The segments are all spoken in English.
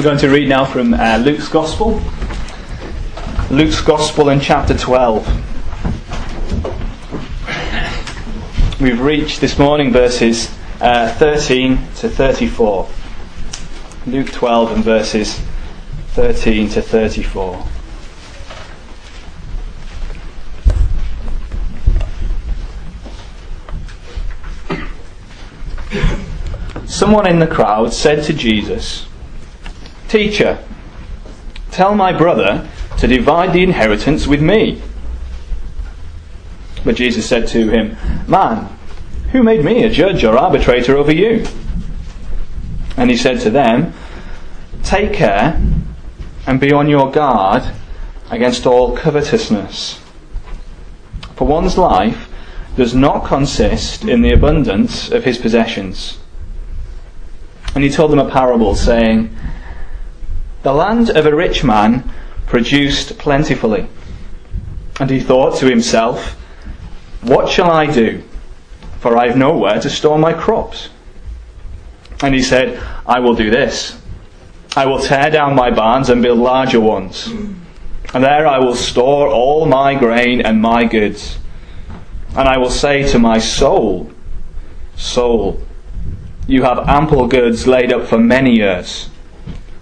We're going to read now from uh, Luke's Gospel. Luke's Gospel in chapter 12. We've reached this morning verses uh, 13 to 34. Luke 12 and verses 13 to 34. Someone in the crowd said to Jesus, Teacher, tell my brother to divide the inheritance with me. But Jesus said to him, Man, who made me a judge or arbitrator over you? And he said to them, Take care and be on your guard against all covetousness. For one's life does not consist in the abundance of his possessions. And he told them a parable, saying, the land of a rich man produced plentifully. And he thought to himself, What shall I do? For I have nowhere to store my crops. And he said, I will do this. I will tear down my barns and build larger ones. And there I will store all my grain and my goods. And I will say to my soul, Soul, you have ample goods laid up for many years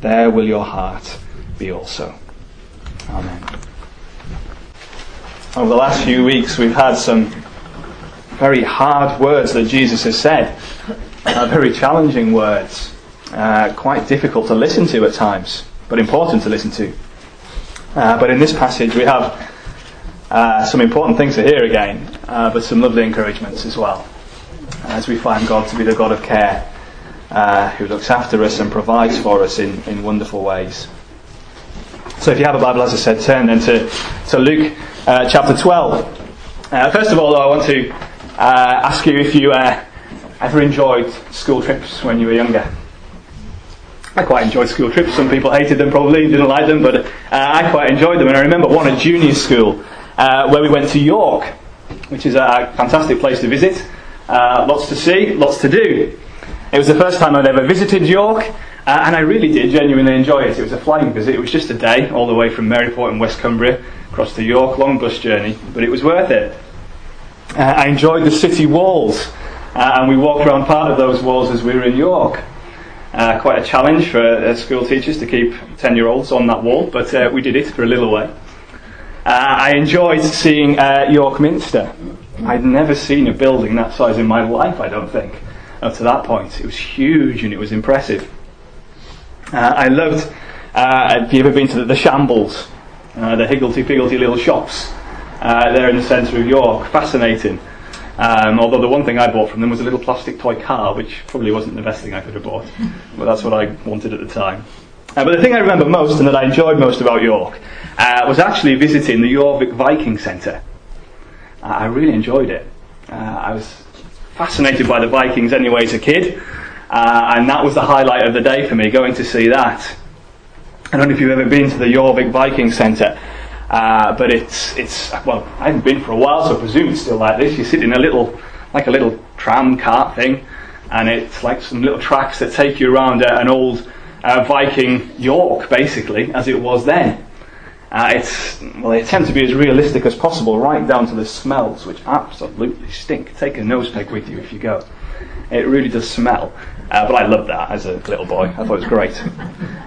there will your heart be also. Amen. Over the last few weeks, we've had some very hard words that Jesus has said, uh, very challenging words, uh, quite difficult to listen to at times, but important to listen to. Uh, but in this passage, we have uh, some important things to hear again, uh, but some lovely encouragements as well, as we find God to be the God of care uh, who looks after us and provides for us in, in wonderful ways. So if you have a Bible, as I said, turn then to, to Luke uh, chapter 12. Uh, first of all, though, I want to uh, ask you if you uh, ever enjoyed school trips when you were younger. I quite enjoyed school trips. Some people hated them probably, didn't like them, but uh, I quite enjoyed them. And I remember one at junior school where we went to York, which is a fantastic place to visit. lots to see, lots to do. It was the first time I'd ever visited York, uh, and I really did genuinely enjoy it. It was a flying visit. It was just a day, all the way from Maryport in West Cumbria across to York, long bus journey, but it was worth it. Uh, I enjoyed the city walls, uh, and we walked around part of those walls as we were in York. Uh, quite a challenge for uh, school teachers to keep 10 year olds on that wall, but uh, we did it for a little way. I enjoyed seeing York Minster. I'd never seen a building that size in my life, I don't think, up to that point. It was huge and it was impressive. I loved, have you ever been to the, the Shambles? Uh, the higgledy-piggledy little shops uh, there in the centre of York. Fascinating. Um, although the one thing I bought from them was a little plastic toy car, which probably wasn't the best thing I could have bought, but that's what I wanted at the time. Uh, but the thing I remember most and that I enjoyed most about York uh, was actually visiting the Jorvik Viking Centre. Uh, I really enjoyed it. Uh, I was fascinated by the Vikings anyway as a kid, and that was the highlight of the day for me, going to see that. I don't know if you've ever been to the Jorvik Viking Centre, uh, but it's it's well, I haven't been for a while, so I presume it's still like this. You sit in a little like a little tram cart thing, and it's like some little tracks that take you around uh, an old uh, Viking York, basically, as it was then. Uh, it's well, they attempt to be as realistic as possible, right down to the smells, which absolutely stink. Take a nose peg with you if you go. It really does smell. Uh, but I loved that as a little boy. I thought it was great.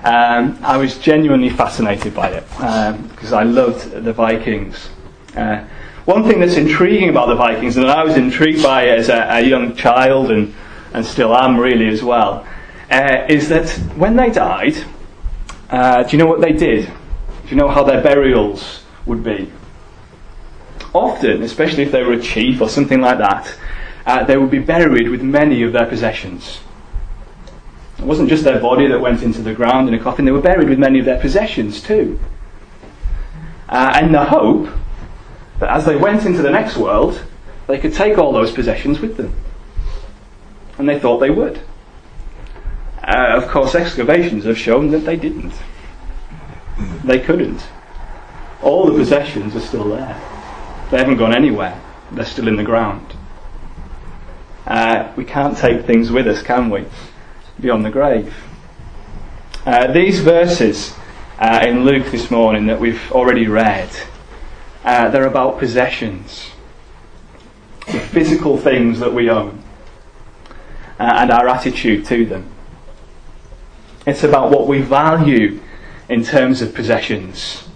Um, I was genuinely fascinated by it because um, I loved the Vikings. Uh, one thing that's intriguing about the Vikings, and I was intrigued by as a, a young child and, and still am really as well, uh, is that when they died, uh, do you know what they did? You know how their burials would be? Often, especially if they were a chief or something like that, uh, they would be buried with many of their possessions. It wasn't just their body that went into the ground in a coffin, they were buried with many of their possessions too. Uh, and the hope that as they went into the next world, they could take all those possessions with them. And they thought they would. Uh, of course, excavations have shown that they didn't. They couldn't. All the possessions are still there. They haven't gone anywhere. They're still in the ground. Uh, we can't take things with us, can we? Beyond the grave. Uh, these verses uh, in Luke this morning that we've already read, uh, they're about possessions, the physical things that we own, uh, and our attitude to them. It's about what we value in terms of possessions,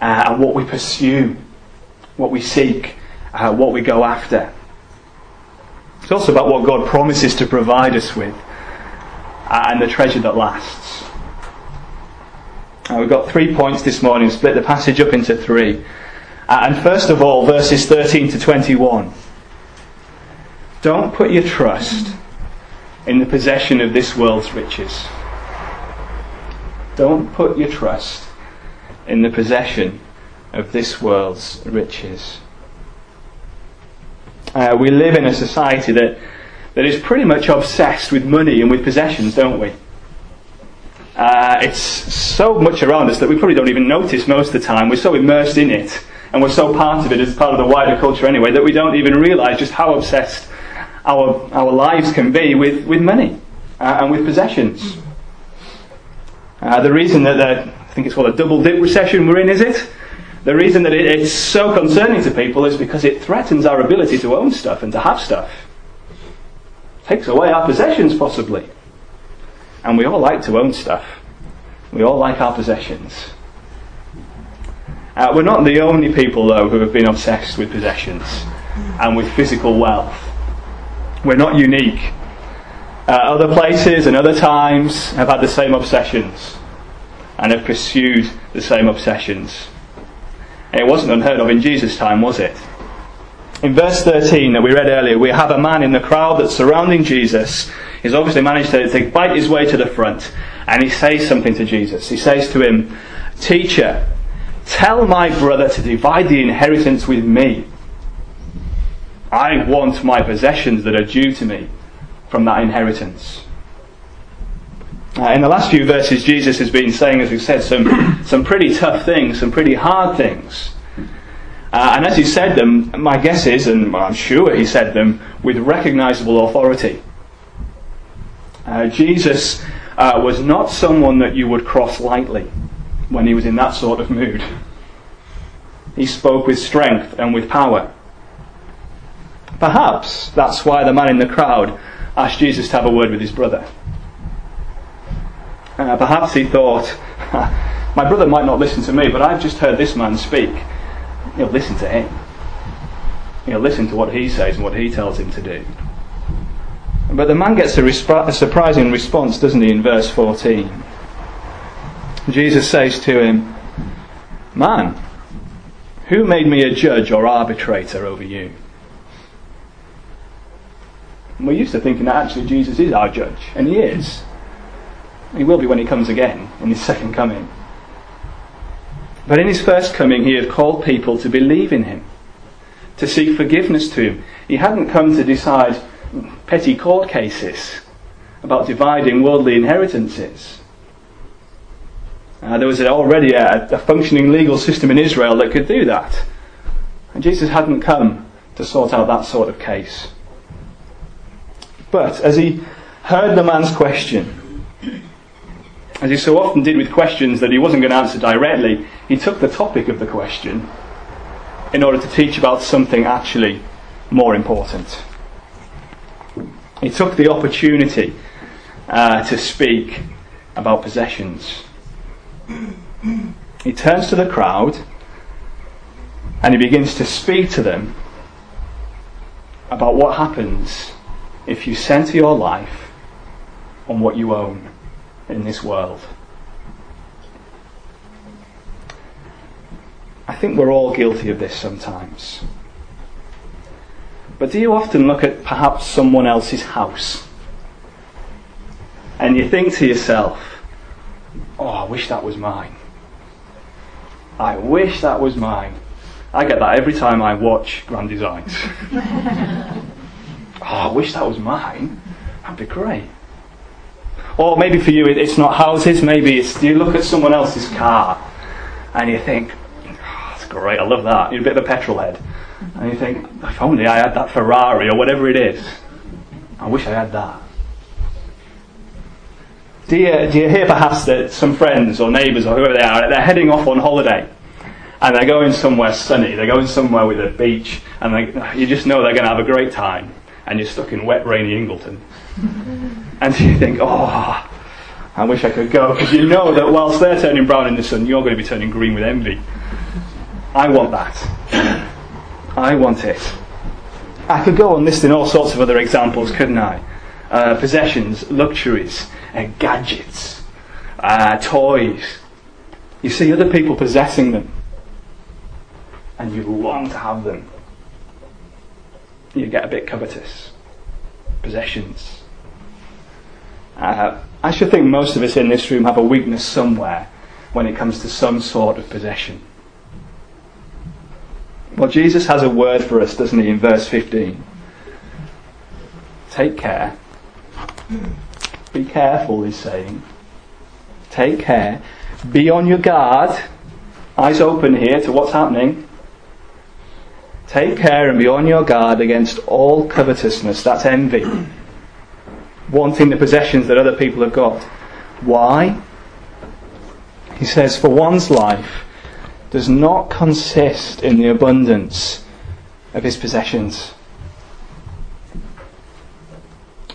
uh, and what we pursue, what we seek, what we go after. It's also about what God promises to provide us with uh, and the treasure that lasts. Uh, we've got three points this morning, split the passage up into three. Uh, and first of all, verses 13 to 21. Don't put your trust in the possession of this world's riches. Don't put your trust in the possession of this world's riches. Uh, we live in a society that, that is pretty much obsessed with money and with possessions, don't we? Uh, it's so much around us that we probably don't even notice most of the time. We're so immersed in it, and we're so part of it as part of the wider culture anyway, that we don't even realise just how obsessed our, our lives can be with, with money uh, and with possessions. Uh, the reason that I think it's called a double dip recession we're in, is it? The reason that it's so concerning to people is because it threatens our ability to own stuff and to have stuff. It takes away our possessions, possibly. And we all like to own stuff. We all like our possessions. Uh, we're not the only people, though, who have been obsessed with possessions and with physical wealth. We're not unique. Uh, other places and other times have had the same obsessions and have pursued the same obsessions. It wasn't unheard of in Jesus' time, was it? In verse 13 that we read earlier, we have a man in the crowd that's surrounding Jesus. He's obviously managed to, to bite his way to the front. And he says something to Jesus. He says to him, Teacher, tell my brother to divide the inheritance with me. I want my possessions that are due to me from that inheritance. Uh, in the last few verses, Jesus has been saying, as we've said, some, some pretty tough things, some pretty hard things. Uh, and as he said them, my guess is, and I'm sure he said them with recognizable authority. Uh, Jesus uh, was not someone that you would cross lightly when he was in that sort of mood. He spoke with strength and with power. Perhaps that's why the man in the crowd asked Jesus to have a word with his brother. Uh, perhaps he thought, my brother might not listen to me, but I've just heard this man speak. He'll listen to him. He'll listen to what he says and what he tells him to do. But the man gets a, resp- a surprising response, doesn't he, in verse 14? Jesus says to him, Man, who made me a judge or arbitrator over you? We're used to thinking that actually Jesus is our judge, and he is. He will be when he comes again, in his second coming. But in his first coming, he had called people to believe in him, to seek forgiveness to him. He hadn't come to decide petty court cases about dividing worldly inheritances. Uh, there was already a, a functioning legal system in Israel that could do that. And Jesus hadn't come to sort out that sort of case. But as he heard the man's question, as he so often did with questions that he wasn't going to answer directly, he took the topic of the question in order to teach about something actually more important. He took the opportunity uh, to speak about possessions. He turns to the crowd and he begins to speak to them about what happens if you center your life on what you own in this world. I think we're all guilty of this sometimes. But do you often look at perhaps someone else's house and you think to yourself, oh, I wish that was mine? I wish that was mine. I get that every time I watch Grand Designs. oh, I wish that was mine. That'd be great. Or maybe for you, it's not houses, maybe it's you look at someone else's car and you think, oh, that's great, I love that. You're a bit of a petrol head. And you think, if only I had that Ferrari or whatever it is. I wish I had that. Do you, do you hear perhaps that some friends or neighbours or whoever they are, they're heading off on holiday and they're going somewhere sunny, they're going somewhere with a beach, and they, you just know they're going to have a great time, and you're stuck in wet, rainy Ingleton. and you think, oh, I wish I could go, because you know that whilst they're turning brown in the sun, you're going to be turning green with envy. I want that. I want it. I could go on listing all sorts of other examples, couldn't I? Uh, possessions, luxuries, uh, gadgets, uh, toys. You see other people possessing them, and you long to have them. You get a bit covetous. Possessions. Uh, I should think most of us in this room have a weakness somewhere when it comes to some sort of possession. Well, Jesus has a word for us, doesn't he, in verse 15? Take care. Be careful, he's saying. Take care. Be on your guard. Eyes open here to what's happening. Take care and be on your guard against all covetousness. That's envy. Wanting the possessions that other people have got. Why? He says, for one's life does not consist in the abundance of his possessions.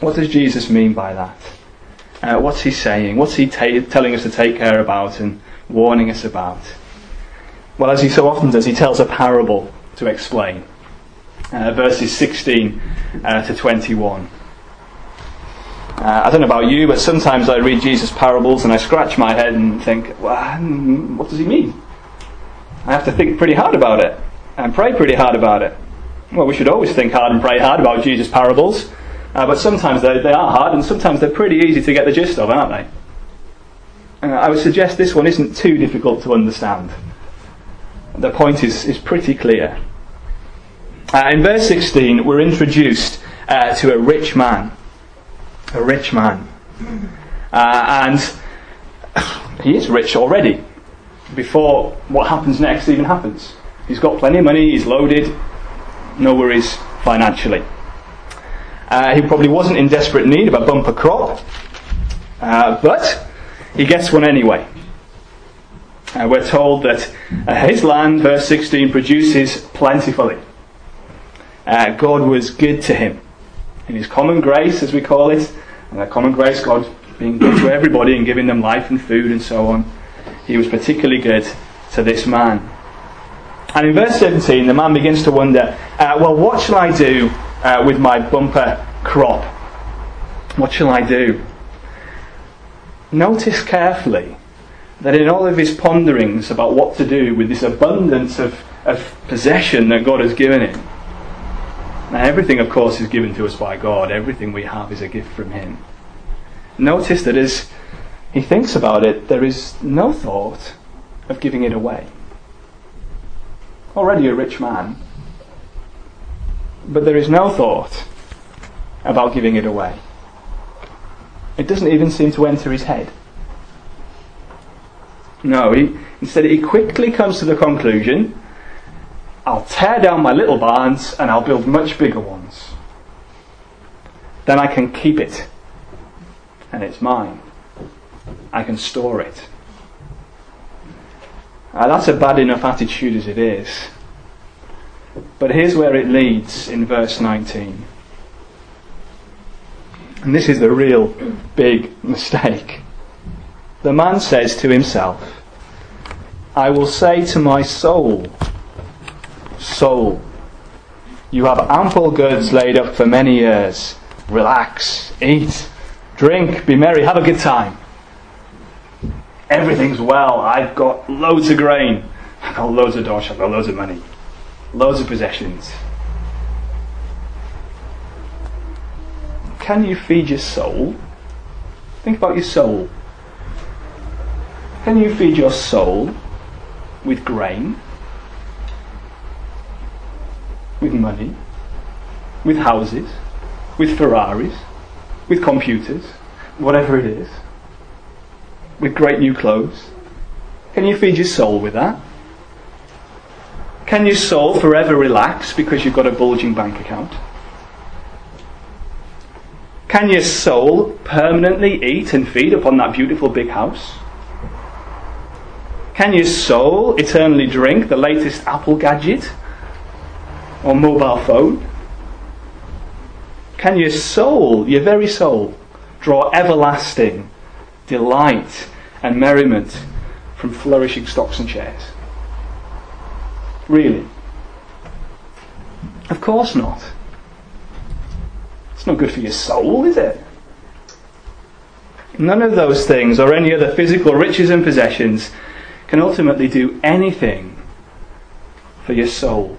What does Jesus mean by that? Uh, what's he saying? What's he ta- telling us to take care about and warning us about? Well, as he so often does, he tells a parable to explain. Uh, verses 16 uh, to 21. Uh, I don't know about you, but sometimes I read Jesus' parables and I scratch my head and think, well, hmm, what does he mean? I have to think pretty hard about it and pray pretty hard about it. Well, we should always think hard and pray hard about Jesus' parables, uh, but sometimes they, they are hard and sometimes they're pretty easy to get the gist of, aren't they? Uh, I would suggest this one isn't too difficult to understand. The point is, is pretty clear. Uh, in verse 16, we're introduced uh, to a rich man. A rich man. Uh, and he is rich already before what happens next even happens. He's got plenty of money, he's loaded, no worries financially. Uh, he probably wasn't in desperate need of a bumper crop, uh, but he gets one anyway. Uh, we're told that uh, his land, verse 16, produces plentifully. Uh, God was good to him. In his common grace, as we call it, and that common grace, God being good to everybody and giving them life and food and so on, he was particularly good to this man. And in verse 17, the man begins to wonder, uh, well, what shall I do uh, with my bumper crop? What shall I do? Notice carefully that in all of his ponderings about what to do with this abundance of, of possession that God has given him, now everything, of course, is given to us by God, everything we have is a gift from him. Notice that as he thinks about it, there is no thought of giving it away already a rich man, but there is no thought about giving it away. It doesn't even seem to enter his head. No, he, instead he quickly comes to the conclusion I'll tear down my little barns and I'll build much bigger ones. Then I can keep it, and it's mine. I can store it. Uh, that's a bad enough attitude as it is. But here's where it leads in verse 19. And this is the real big mistake. The man says to himself, I will say to my soul, Soul, you have ample goods laid up for many years. Relax, eat, drink, be merry, have a good time everything's well. I've got loads of grain. I've got loads of dosh. I've got loads of money. Loads of possessions. Can you feed your soul? Think about your soul. Can you feed your soul with grain? With money? With houses? With Ferraris? With computers? Whatever it is? with great new clothes? Can you feed your soul with that? Can your soul forever relax because you've got a bulging bank account? Can your soul permanently eat and feed upon that beautiful big house? Can your soul eternally drink the latest Apple gadget or mobile phone? Can your soul, your very soul, draw everlasting delight and merriment from flourishing stocks and shares? Really? Of course not. It's not good for your soul, is it? None of those things or any other physical riches and possessions can ultimately do anything for your soul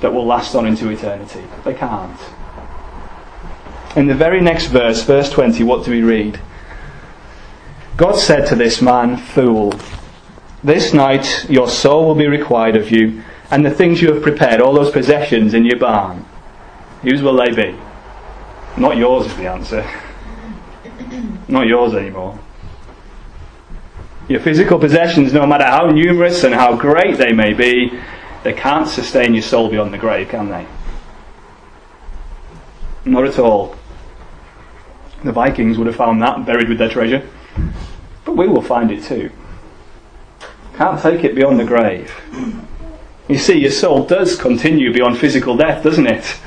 that will last on into eternity. They can't. In the very next verse, verse 20, what do we read? God said to this man, Fool, this night your soul will be required of you, and the things you have prepared, all those possessions in your barn, whose will they be? Not yours is the answer. Not yours anymore. Your physical possessions, no matter how numerous and how great they may be, they can't sustain your soul beyond the grave, can they? Not at all. The Vikings would have found that buried with their treasure. But we will find it too. Can't take it beyond the grave. You see, your soul does continue beyond physical death, doesn't it?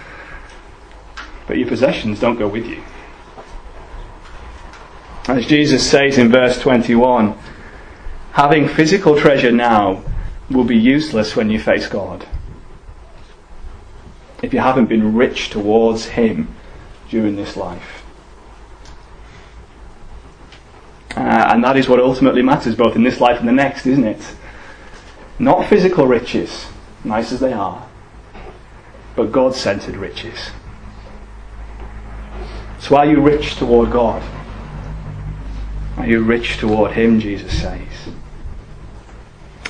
But your possessions don't go with you. As Jesus says in verse 21, having physical treasure now will be useless when you face God. If you haven't been rich towards Him during this life. Uh, and that is what ultimately matters, both in this life and the next, isn't it? Not physical riches, nice as they are, but God centered riches. So are you rich toward God? Are you rich toward Him, Jesus says?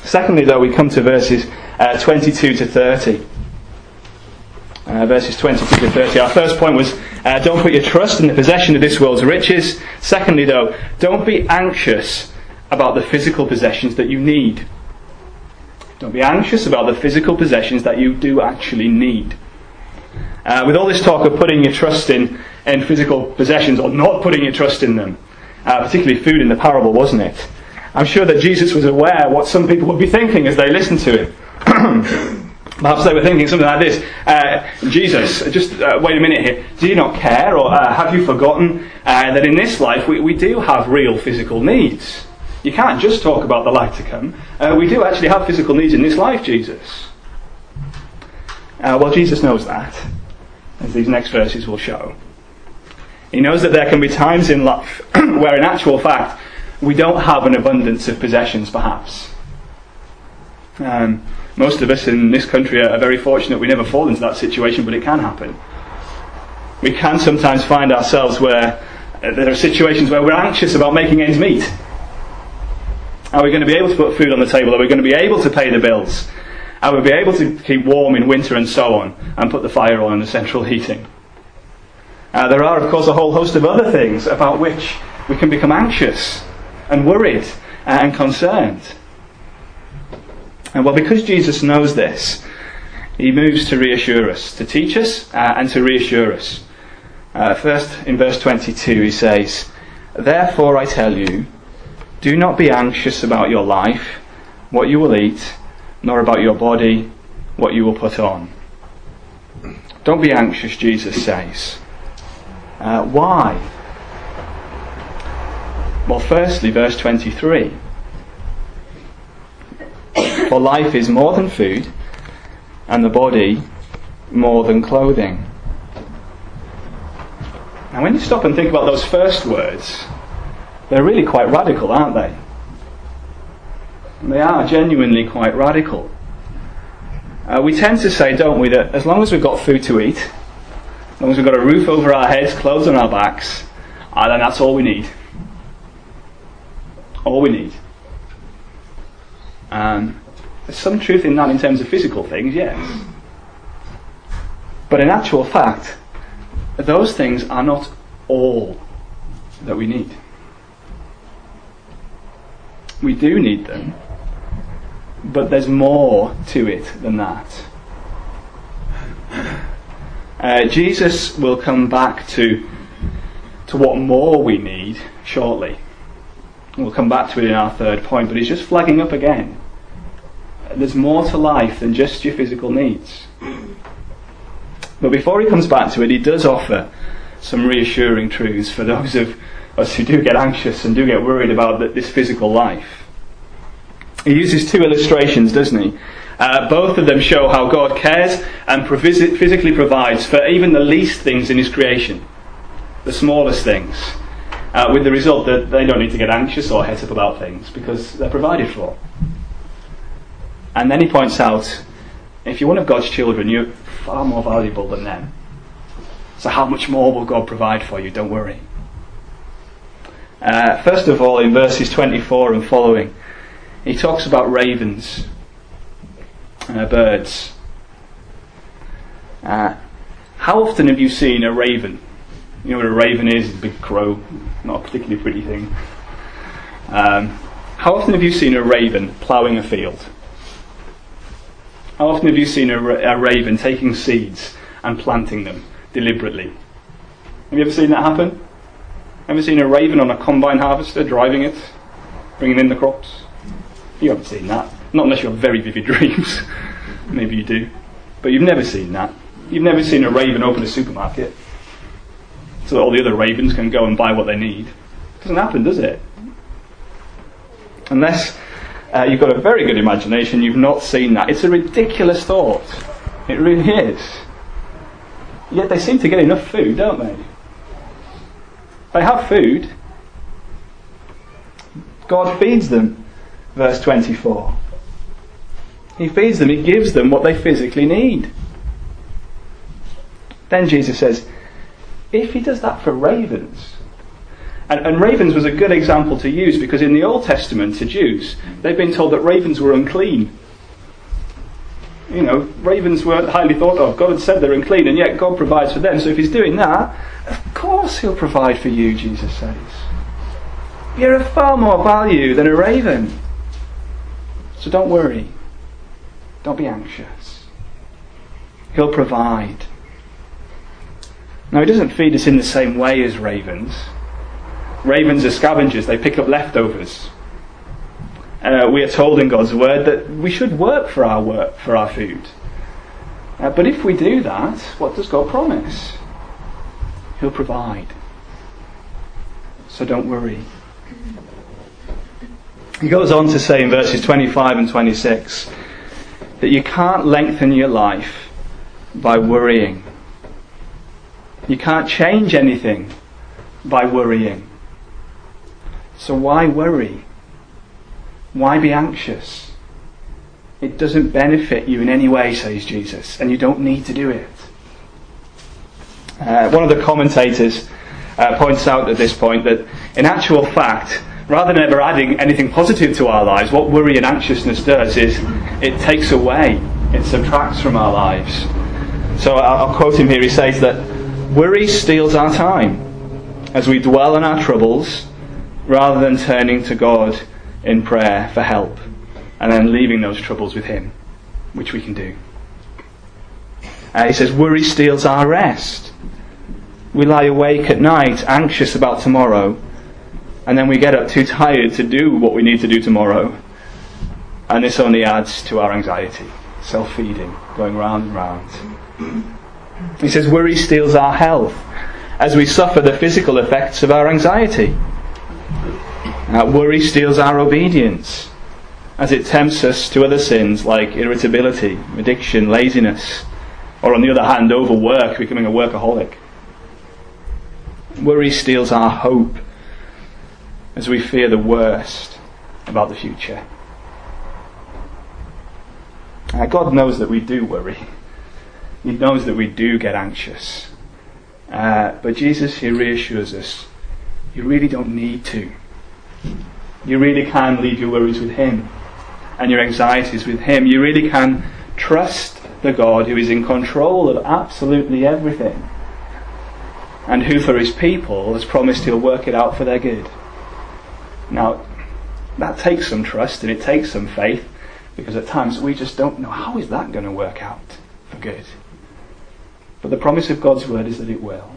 Secondly, though, we come to verses uh, 22 to 30. Uh, verses 22 to 30. Our first point was uh, don't put your trust in the possession of this world's riches. Secondly, though, don't be anxious about the physical possessions that you need. Don't be anxious about the physical possessions that you do actually need. Uh, with all this talk of putting your trust in, in physical possessions or not putting your trust in them, uh, particularly food in the parable, wasn't it? I'm sure that Jesus was aware what some people would be thinking as they listened to him. Perhaps they were thinking something like this uh, Jesus, just uh, wait a minute here. Do you not care, or uh, have you forgotten uh, that in this life we, we do have real physical needs? You can't just talk about the life to come. Uh, we do actually have physical needs in this life, Jesus. Uh, well, Jesus knows that, as these next verses will show. He knows that there can be times in life where, in actual fact, we don't have an abundance of possessions, perhaps. Um, most of us in this country are very fortunate we never fall into that situation, but it can happen. We can sometimes find ourselves where uh, there are situations where we're anxious about making ends meet. Are we going to be able to put food on the table? Are we going to be able to pay the bills? Are we be able to keep warm in winter and so on, and put the fire on and the central heating? Uh, there are, of course, a whole host of other things about which we can become anxious and worried and concerned. And well, because Jesus knows this, he moves to reassure us, to teach us uh, and to reassure us. Uh, first, in verse 22, he says, Therefore I tell you, do not be anxious about your life, what you will eat, nor about your body, what you will put on. Don't be anxious, Jesus says. Uh, why? Well, firstly, verse 23. For life is more than food, and the body more than clothing. Now, when you stop and think about those first words, they're really quite radical, aren't they? They are genuinely quite radical. Uh, we tend to say, don't we, that as long as we've got food to eat, as long as we've got a roof over our heads, clothes on our backs, uh, then that's all we need. All we need. Um, there's some truth in that in terms of physical things, yes. But in actual fact, those things are not all that we need. We do need them, but there's more to it than that. Uh, Jesus will come back to, to what more we need shortly. We'll come back to it in our third point, but he's just flagging up again there's more to life than just your physical needs. But before he comes back to it, he does offer some reassuring truths for those of us who do get anxious and do get worried about this physical life. He uses two illustrations, doesn't he? Uh, both of them show how God cares and physically provides for even the least things in His creation, the smallest things, uh, with the result that they don't need to get anxious or het up about things because they're provided for. And then he points out if you're one of God's children, you're far more valuable than them. So, how much more will God provide for you? Don't worry. Uh, first of all, in verses 24 and following, he talks about ravens, uh, birds. Uh, how often have you seen a raven? You know what a raven is? a big crow, not a particularly pretty thing. Um, how often have you seen a raven ploughing a field? How often have you seen a, a raven taking seeds and planting them deliberately? Have you ever seen that happen? Ever seen a raven on a combine harvester driving it, bringing in the crops? You haven't seen that. Not unless you have very vivid dreams. Maybe you do. But you've never seen that. You've never seen a raven open a supermarket so that all the other ravens can go and buy what they need. It doesn't happen, does it? Unless uh, you've got a very good imagination, you've not seen that. It's a ridiculous thought. It really is. Yet they seem to get enough food, don't they? They have food. God feeds them. Verse 24. He feeds them, He gives them what they physically need. Then Jesus says, if He does that for ravens, and, and, ravens was a good example to use because in the Old Testament to Jews, they've been told that ravens were unclean. You know, ravens weren't highly thought of. God had said they're unclean, and yet God provides for them. So if He's doing that, of course He'll provide for you, Jesus says. You're of far more value than a raven. So don't worry. Don't be anxious. He'll provide. Now, He doesn't feed us in the same way as ravens. Ravens are scavengers, they pick up leftovers. Uh, we are told in God's word that we should work for our work, for our food. Uh, but if we do that, what does God promise? He'll provide. So don't worry. He goes on to say in verses 25 and 26 that you can't lengthen your life by worrying. You can't change anything by worrying. So why worry? Why be anxious? It doesn't benefit you in any way, says Jesus, and you don't need to do it. Uh, one of the commentators uh, points out at this point that, in actual fact, rather than ever adding anything positive to our lives, what worry and anxiousness does is it takes away, it subtracts from our lives. So I'll quote him here. He says that worry steals our time as we dwell on our troubles rather than turning to God in prayer for help and then leaving those troubles with Him, which we can do. Uh, he says, worry steals our rest. We lie awake at night, anxious about tomorrow, and then we get up too tired to do what we need to do tomorrow. And this only adds to our anxiety, self feeding, going round and round. He says, worry steals our health as we suffer the physical effects of our anxiety. Worry steals our obedience as it tempts us to other sins like irritability, addiction, laziness, or on the other hand, overwork, becoming a workaholic. Worry steals our hope as we fear the worst about the future. Uh, God knows that we do worry. He knows that we do get anxious. Uh, but Jesus, He reassures us you really don't need to. You really can leave your worries with Him and your anxieties with Him. You really can trust the God who is in control of absolutely everything and who, for His people, has promised He'll work it out for their good. Now, that takes some trust and it takes some faith because at times we just don't know how is that going to work out for good. But the promise of God's word is that it will.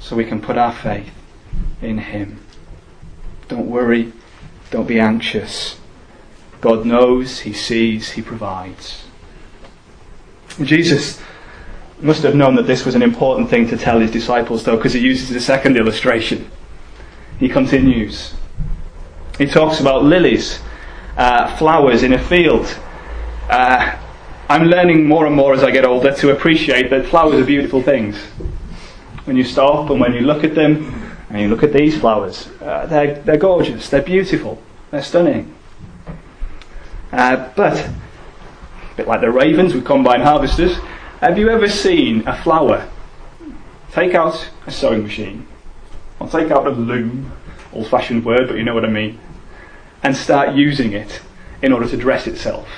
So we can put our faith in Him. Don't worry. Don't be anxious. God knows, He sees, He provides. Jesus must have known that this was an important thing to tell His disciples, though, because He uses a second illustration. He continues. He talks about lilies, uh, flowers in a field. Uh, I'm learning more and more as I get older to appreciate that flowers are beautiful things. When you stop and when you look at them, and you look at these flowers, uh, they're, they're gorgeous, they're beautiful, they're stunning. Uh, but, a bit like the ravens with combine harvesters, have you ever seen a flower take out a sewing machine, or take out a loom, old fashioned word, but you know what I mean, and start using it in order to dress itself?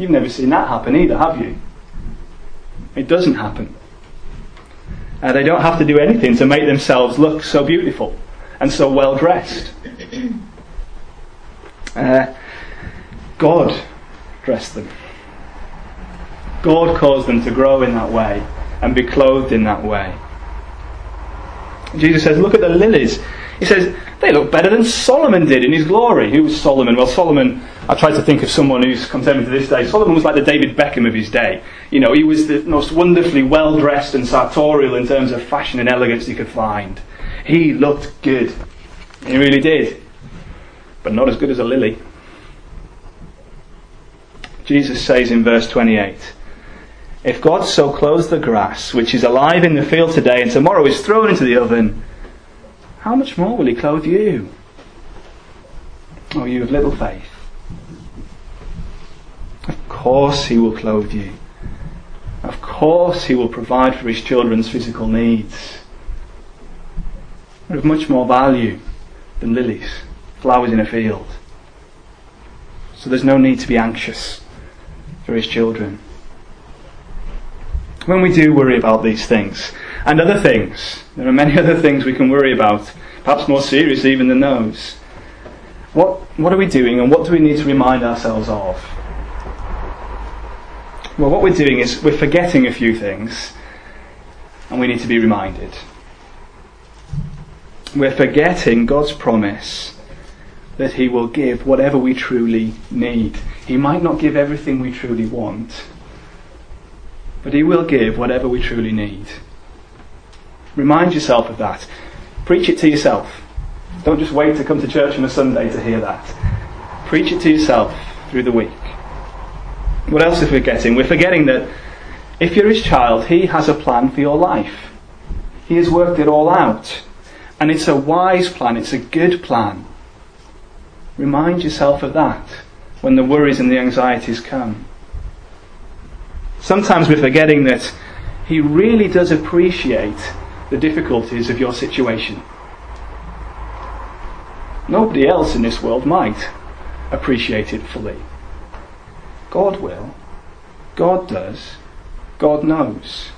You've never seen that happen either, have you? It doesn't happen. Uh, they don't have to do anything to make themselves look so beautiful and so well dressed. Uh, God dressed them. God caused them to grow in that way and be clothed in that way. Jesus says, Look at the lilies. He says, They look better than Solomon did in his glory. Who was Solomon? Well, Solomon I try to think of someone who's contemporary to this day. Solomon was like the David Beckham of his day. You know, he was the most wonderfully well dressed and sartorial in terms of fashion and elegance you could find. He looked good. He really did. But not as good as a lily. Jesus says in verse 28 If God so clothes the grass, which is alive in the field today and tomorrow is thrown into the oven, how much more will He clothe you? Oh, you of little faith course He will clothe you. Of course He will provide for His children's physical needs. They're of much more value than lilies, flowers in a field. So there's no need to be anxious for His children. When we do worry about these things, and other things, there are many other things we can worry about, perhaps more serious even than those. What, what are we doing and what do we need to remind ourselves of? Well, what we're doing is we're forgetting a few things and we need to be reminded. We're forgetting God's promise that He will give whatever we truly need. He might not give everything we truly want, but He will give whatever we truly need. Remind yourself of that. Preach it to yourself. Don't just wait to come to church on a Sunday to hear that. Preach it to yourself through the week. What else is we forgetting? We're forgetting that if you're his child, he has a plan for your life. He has worked it all out. And it's a wise plan, it's a good plan. Remind yourself of that when the worries and the anxieties come. Sometimes we're forgetting that he really does appreciate the difficulties of your situation. Nobody else in this world might appreciate it fully. God will. God does. God knows.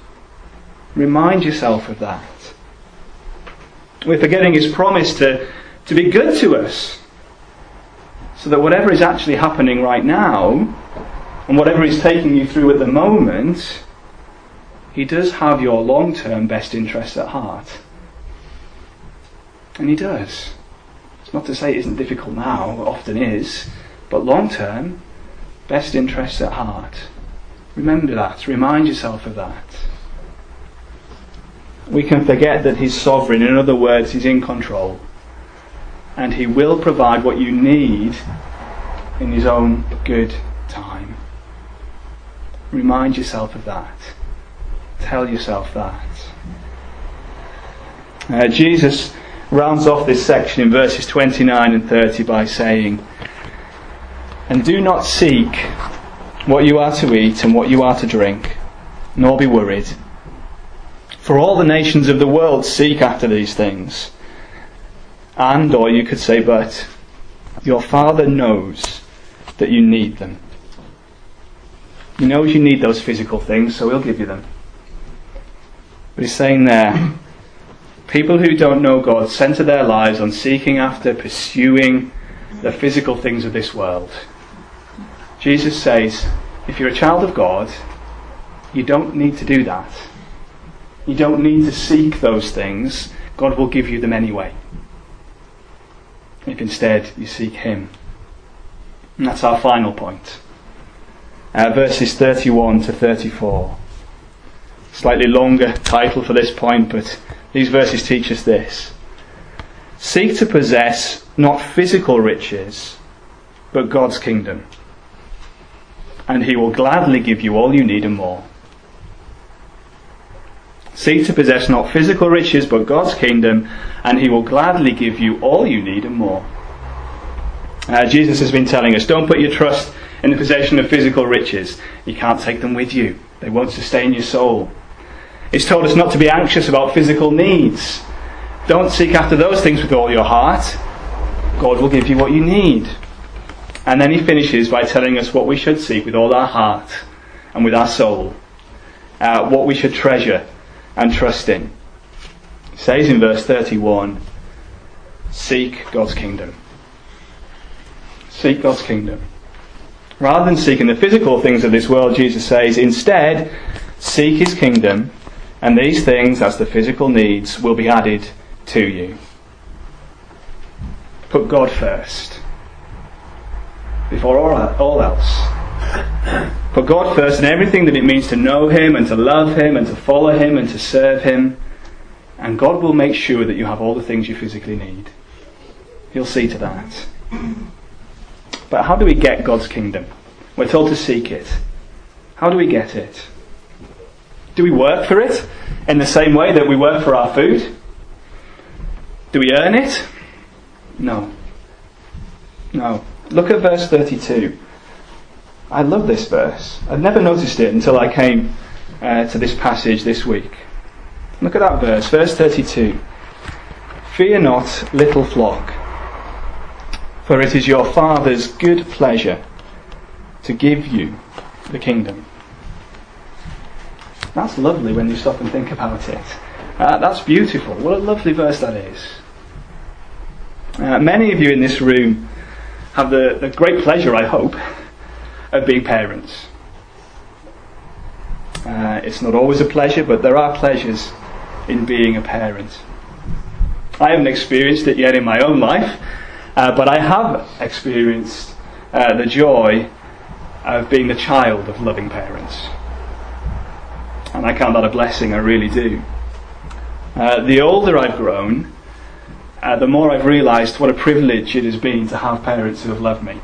Remind yourself of that. We're forgetting His promise to, to be good to us. So that whatever is actually happening right now, and whatever He's taking you through at the moment, He does have your long term best interests at heart. And He does. It's not to say it isn't difficult now, it often is, but long term, best interests at heart. Remember that. Remind yourself of that. We can forget that He's sovereign. In other words, He's in control. And He will provide what you need in His own good time. Remind yourself of that. Tell yourself that. Uh, Jesus rounds off this section in verses 29 and 30 by saying, And do not seek what you are to eat and what you are to drink, nor be worried. For all the nations of the world seek after these things. And, or you could say, but your Father knows that you need them. He knows you need those physical things, so He'll give you them. But He's saying there, people who don't know God center their lives on seeking after, pursuing the physical things of this world. Jesus says, if you're a child of God, you don't need to do that. You don't need to seek those things. God will give you them anyway. If instead you seek Him. And that's our final point. Uh, verses 31 to 34. Slightly longer title for this point, but these verses teach us this. Seek to possess not physical riches, but God's kingdom and he will gladly give you all you need and more. Seek to possess not physical riches, but God's kingdom, and he will gladly give you all you need and more. Uh, Jesus has been telling us don't put your trust in the possession of physical riches. You can't take them with you, they won't sustain your soul. He's told us not to be anxious about physical needs. Don't seek after those things with all your heart. God will give you what you need. And then he finishes by telling us what we should seek with all our heart and with our soul, uh, what we should treasure and trust in. He says in verse 31 Seek God's kingdom. Seek God's kingdom. Rather than seeking the physical things of this world, Jesus says, instead, seek his kingdom, and these things, as the physical needs, will be added to you. Put God first before all else. Put God first in everything that it means to know Him and to love Him and to follow Him and to serve Him. And God will make sure that you have all the things you physically need. He'll see to that. But how do we get God's kingdom? We're told to seek it. How do we get it? Do we work for it in the same way that we work for our food? Do we earn it? No. No. Look at verse 32. I love this verse. I'd never noticed it until I came uh, to this passage this week. Look at that verse, verse 32. Fear not, little flock, for it is your Father's good pleasure to give you the kingdom. That's lovely when you stop and think about it. Uh, that's beautiful. What a lovely verse that is. Uh, many of you in this room have the, the great pleasure, I hope, of being parents. Uh, it's not always a pleasure, but there are pleasures in being a parent. I haven't experienced it yet in my own life, uh, but I have experienced uh, the joy of being the child of loving parents. And I count that a blessing, I really do. Uh, the older I've grown, uh, the more I've realised what a privilege it has been to have parents who have loved me.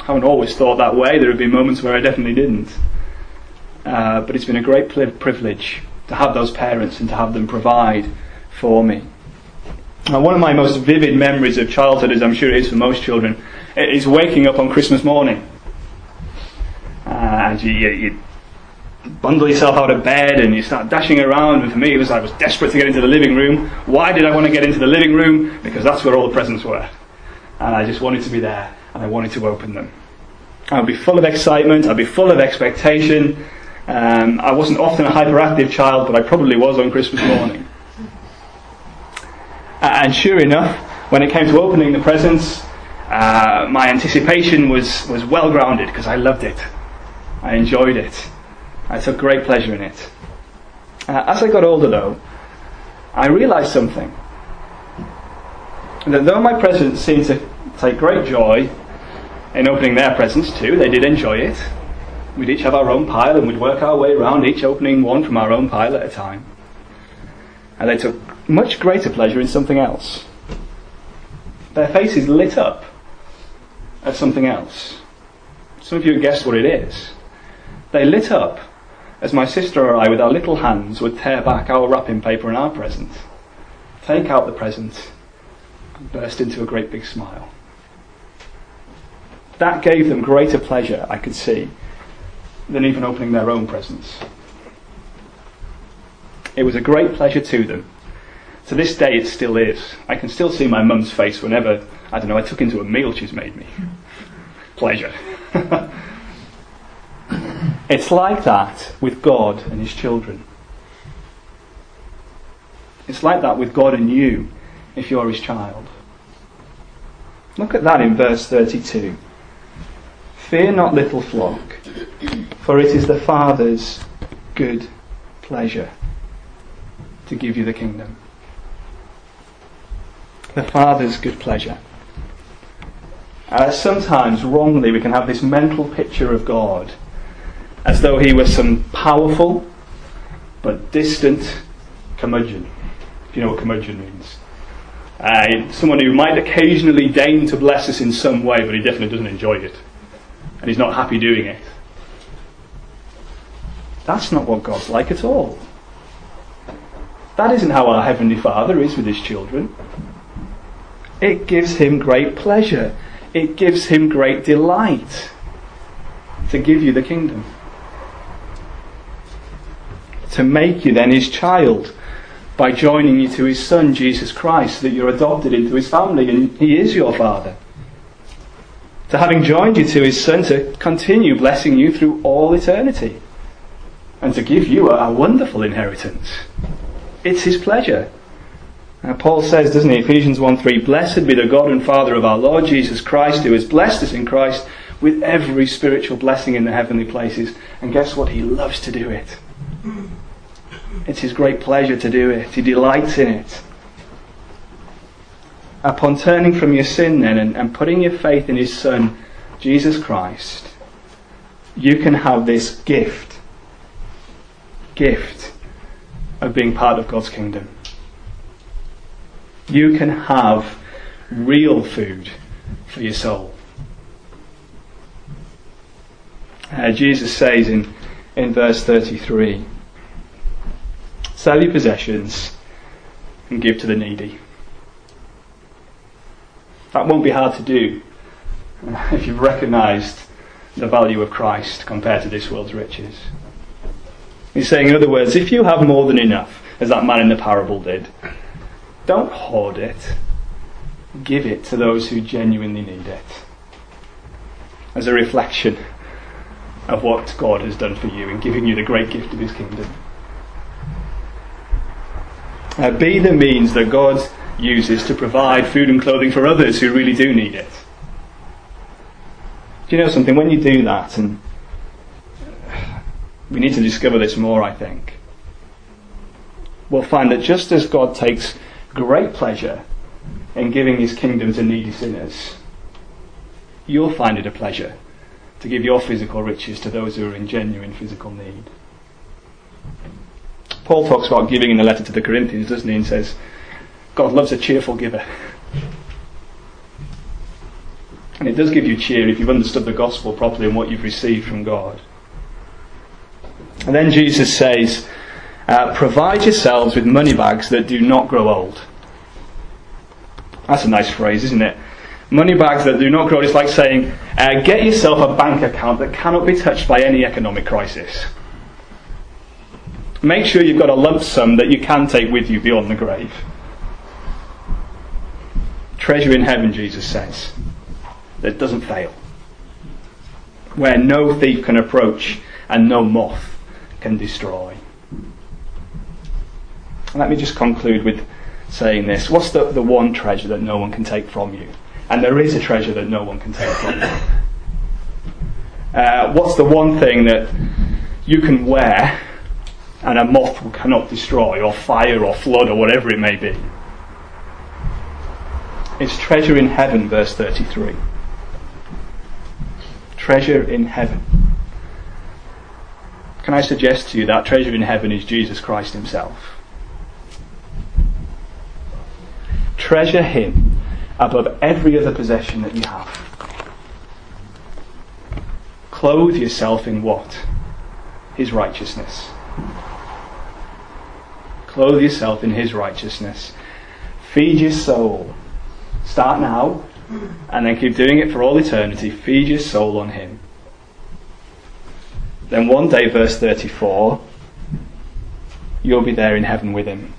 I haven't always thought that way. There have been moments where I definitely didn't. Uh, but it's been a great privilege to have those parents and to have them provide for me. Now, one of my most vivid memories of childhood, as I'm sure it is for most children, is waking up on Christmas morning. Uh, and you, you, bundle yourself out of bed and you start dashing around. And for me, it was I was desperate to get into the living room. Why did I want to get into the living room? Because that's where all the presents were. And I just wanted to be there and I wanted to open them. I'd be full of excitement, I'd be full of expectation. Um, I wasn't often a hyperactive child, but I probably was on Christmas morning. And sure enough, when it came to opening the presents, uh, my anticipation was, was well grounded because I loved it. I enjoyed it. I took great pleasure in it. Uh, as I got older, though, I realised something. That though my presents seemed to take great joy in opening their presents too, they did enjoy it. We'd each have our own pile and we'd work our way around, each opening one from our own pile at a time. And they took much greater pleasure in something else. Their faces lit up at something else. Some of you have guessed what it is. They lit up as my sister or I, with our little hands, would tear back our wrapping paper and our presents, take out the present, and burst into a great big smile. That gave them greater pleasure, I could see, than even opening their own presents. It was a great pleasure to them to this day, it still is. I can still see my mum's face whenever, I don't know, I took into a meal she's made me. Pleasure. it's like that with God and His children. It's like that with God and you if you're His child. Look at that in verse 32. Fear not, little flock, for it is the Father's good pleasure to give you the kingdom the Father's good pleasure. Uh, sometimes, wrongly, we can have this mental picture of God as though he was some powerful but distant curmudgeon. If you know what curmudgeon means. Uh, someone who might occasionally deign to bless us in some way, but he definitely doesn't enjoy it. And he's not happy doing it. That's not what God's like at all. That isn't how our Heavenly Father is with His children. It gives him great pleasure. It gives him great delight to give you the kingdom. To make you then his child by joining you to his son, Jesus Christ, that you're adopted into his family and he is your father. To having joined you to his son to continue blessing you through all eternity and to give you a, a wonderful inheritance. It's his pleasure. Uh, Paul says, doesn't he, Ephesians 1 3, Blessed be the God and Father of our Lord Jesus Christ, who has blessed us in Christ with every spiritual blessing in the heavenly places. And guess what? He loves to do it. It's his great pleasure to do it. He delights in it. Upon turning from your sin then and, and putting your faith in his Son, Jesus Christ, you can have this gift. Gift of being part of God's kingdom you can have real food for your soul. Uh, Jesus says in, in verse 33 Sell your possessions and give to the needy. That won't be hard to do if you've recognized the value of Christ compared to this world's riches. He's saying, in other words, if you have more than enough, as that man in the parable did, don't hoard it. Give it to those who genuinely need it. As a reflection of what God has done for you in giving you the great gift of His kingdom. Uh, be the means that God uses to provide food and clothing for others who really do need it. Do you know something? When you do that, and we need to discover this more, I think we'll find that just as God takes great pleasure in giving his kingdom to needy sinners, you'll find it a pleasure to give your physical riches to those who are in genuine physical need. Paul talks about giving in the letter to the Corinthians, doesn't he? And says, God loves a cheerful giver. And it does give you cheer if you've understood the gospel properly and what you've received from God. And then Jesus says, uh, provide yourselves with money bags that do not grow old. That's a nice phrase, isn't it? Money bags that do not grow. old. It's like saying, uh, get yourself a bank account that cannot be touched by any economic crisis. Make sure you've got a lump sum that you can take with you beyond the grave. Treasure in heaven, Jesus says, that doesn't fail. Where no thief can approach and no moth can destroy. Let me just conclude with saying this. What's the, the one treasure that no one can take from you? And there is a treasure that no one can take from you. Uh, what's the one thing that you can wear and a moth cannot destroy, or fire, or flood, or whatever it may be. It's treasure in heaven, verse 33. Treasure in heaven. Can I suggest to you that treasure in heaven is Jesus Christ Himself? Treasure Him above every other possession that you have. Clothe yourself in what? His righteousness. Clothe yourself in His righteousness. Feed your soul. Start now, and then keep doing it for all eternity. Feed your soul on Him. Then one day, verse 34, you'll be there in heaven with Him.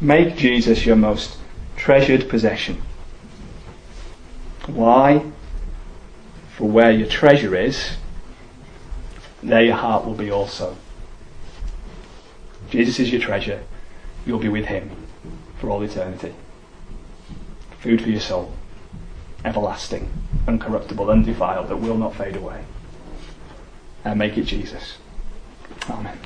Make Jesus your most treasured possession. Why? For where your treasure is, there your heart will be also. Jesus is your treasure. You'll be with him for all eternity. Food for your soul. Everlasting, uncorruptible, undefiled, that will not fade away. And make it Jesus. Amen.